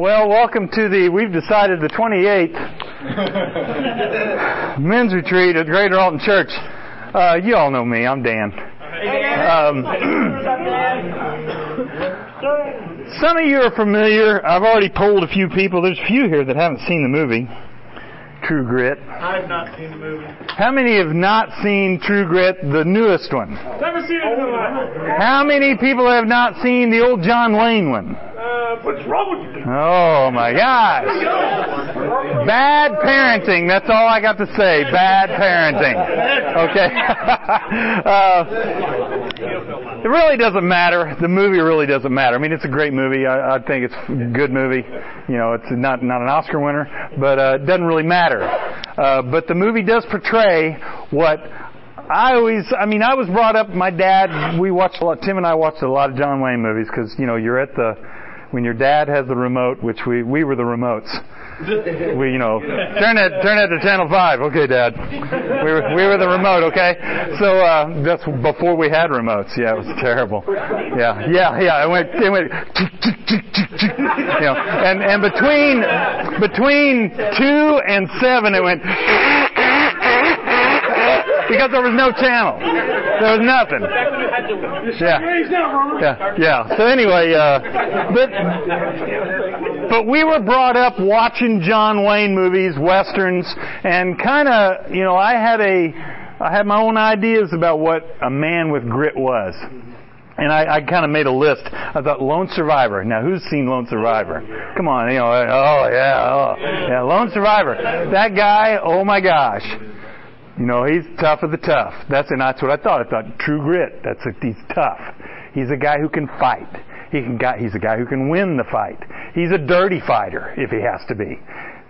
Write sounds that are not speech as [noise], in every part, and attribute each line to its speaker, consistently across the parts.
Speaker 1: Well, welcome to the, we've decided the 28th [laughs] men's retreat at Greater Alton Church. Uh, you all know me, I'm Dan. Um, [coughs] some of you are familiar. I've already polled a few people. There's a few here that haven't seen the movie, True Grit.
Speaker 2: I have not seen the movie.
Speaker 1: How many have not seen True Grit, the newest one?
Speaker 2: Never seen it in.
Speaker 1: How many people have not seen the old John Wayne one?
Speaker 2: Uh, what's wrong with you?
Speaker 1: Oh my gosh. Bad parenting. That's all I got to say. Bad parenting. Okay. [laughs] uh, it really doesn't matter. The movie really doesn't matter. I mean, it's a great movie. I, I think it's a good movie. You know, it's not not an Oscar winner, but uh, it doesn't really matter. Uh, but the movie does portray what I always, I mean, I was brought up, my dad, we watched a lot, Tim and I watched a lot of John Wayne movies because, you know, you're at the, when your dad has the remote, which we, we were the remotes. We, you know, turn it, turn it to channel five. Okay, dad. We were, we were the remote, okay? So, uh, that's before we had remotes. Yeah, it was terrible. Yeah, yeah, yeah. It went, it went, you know, and, and between, between two and seven, it went, because there was no channel. There was nothing. Yeah. Yeah. Yeah. So anyway, uh, but but we were brought up watching John Wayne movies, westerns, and kind of, you know, I had a I had my own ideas about what a man with grit was. And I, I kind of made a list. I thought Lone Survivor. Now, who's seen Lone Survivor? Come on, you know. Oh yeah, oh yeah, Lone Survivor. That guy. Oh my gosh. You know, he's tough of the tough. That's and that's what I thought. I thought true grit. That's a, he's tough. He's a guy who can fight. He can guy, he's a guy who can win the fight. He's a dirty fighter if he has to be.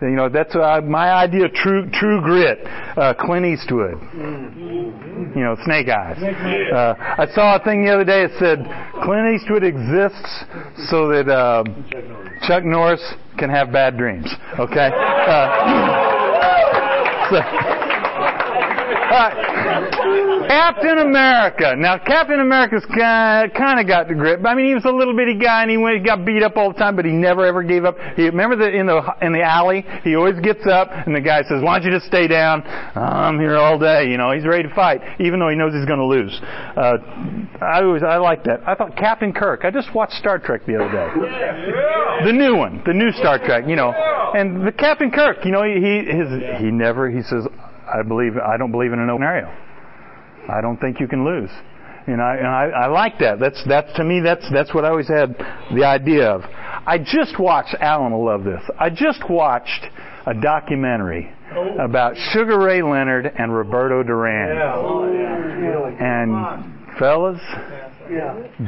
Speaker 1: You know, that's uh, my idea of true true grit. Uh, Clint Eastwood. You know, Snake Eyes. Uh, I saw a thing the other day that said Clint Eastwood exists so that uh, Chuck Norris can have bad dreams. Okay. Uh, [laughs] so, [laughs] Captain America. Now, Captain America's kind of got the grip. I mean, he was a little bitty guy, and he went, got beat up all the time, but he never ever gave up. He remember that in the in the alley, he always gets up, and the guy says, "Why don't you just stay down? I'm here all day." You know, he's ready to fight, even though he knows he's going to lose. Uh, I always I like that. I thought Captain Kirk. I just watched Star Trek the other day, the new one, the new Star Trek. You know, and the Captain Kirk. You know, he he his, he never he says. I believe I don't believe in an open scenario. I don't think you can lose. And I, and I, I like that. That's that's to me that's that's what I always had the idea of. I just watched Alan will love this. I just watched a documentary oh. about Sugar Ray Leonard and Roberto Duran. Oh, and fellas,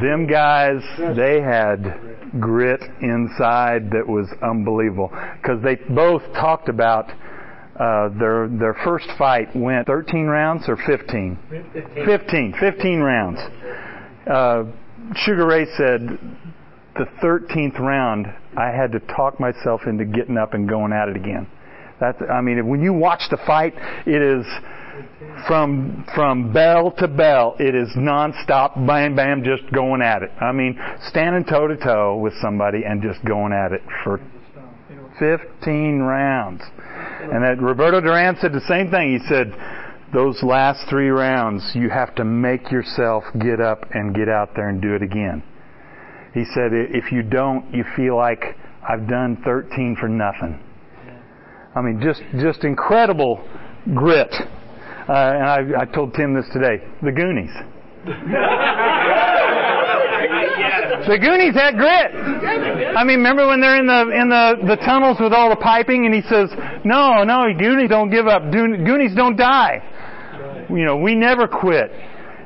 Speaker 1: them guys, they had grit inside that was unbelievable because they both talked about uh, their their first fight went 13 rounds or 15? 15. 15 rounds. Uh, Sugar Ray said the 13th round I had to talk myself into getting up and going at it again. That's I mean when you watch the fight, it is from from bell to bell. It is nonstop, bam bam, just going at it. I mean standing toe to toe with somebody and just going at it for 15 rounds. And that Roberto Duran said the same thing. He said, those last three rounds, you have to make yourself get up and get out there and do it again. He said, if you don't, you feel like I've done 13 for nothing. I mean, just just incredible grit. Uh, and I, I told Tim this today. The Goonies. [laughs] The Goonies had grit. I mean, remember when they're in the in the the tunnels with all the piping, and he says, "No, no, Goonies don't give up. Goonies don't die. You know, we never quit."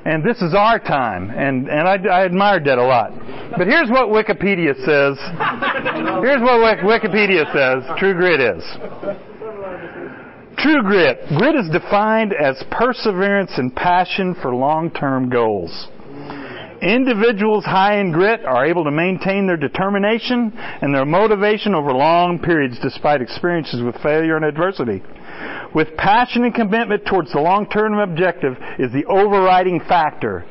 Speaker 1: And this is our time, and and I, I admired that a lot. But here's what Wikipedia says. Here's what Wikipedia says. True grit is. True grit. Grit is defined as perseverance and passion for long-term goals. Individuals high in grit are able to maintain their determination and their motivation over long periods despite experiences with failure and adversity. With passion and commitment towards the long-term objective is the overriding factor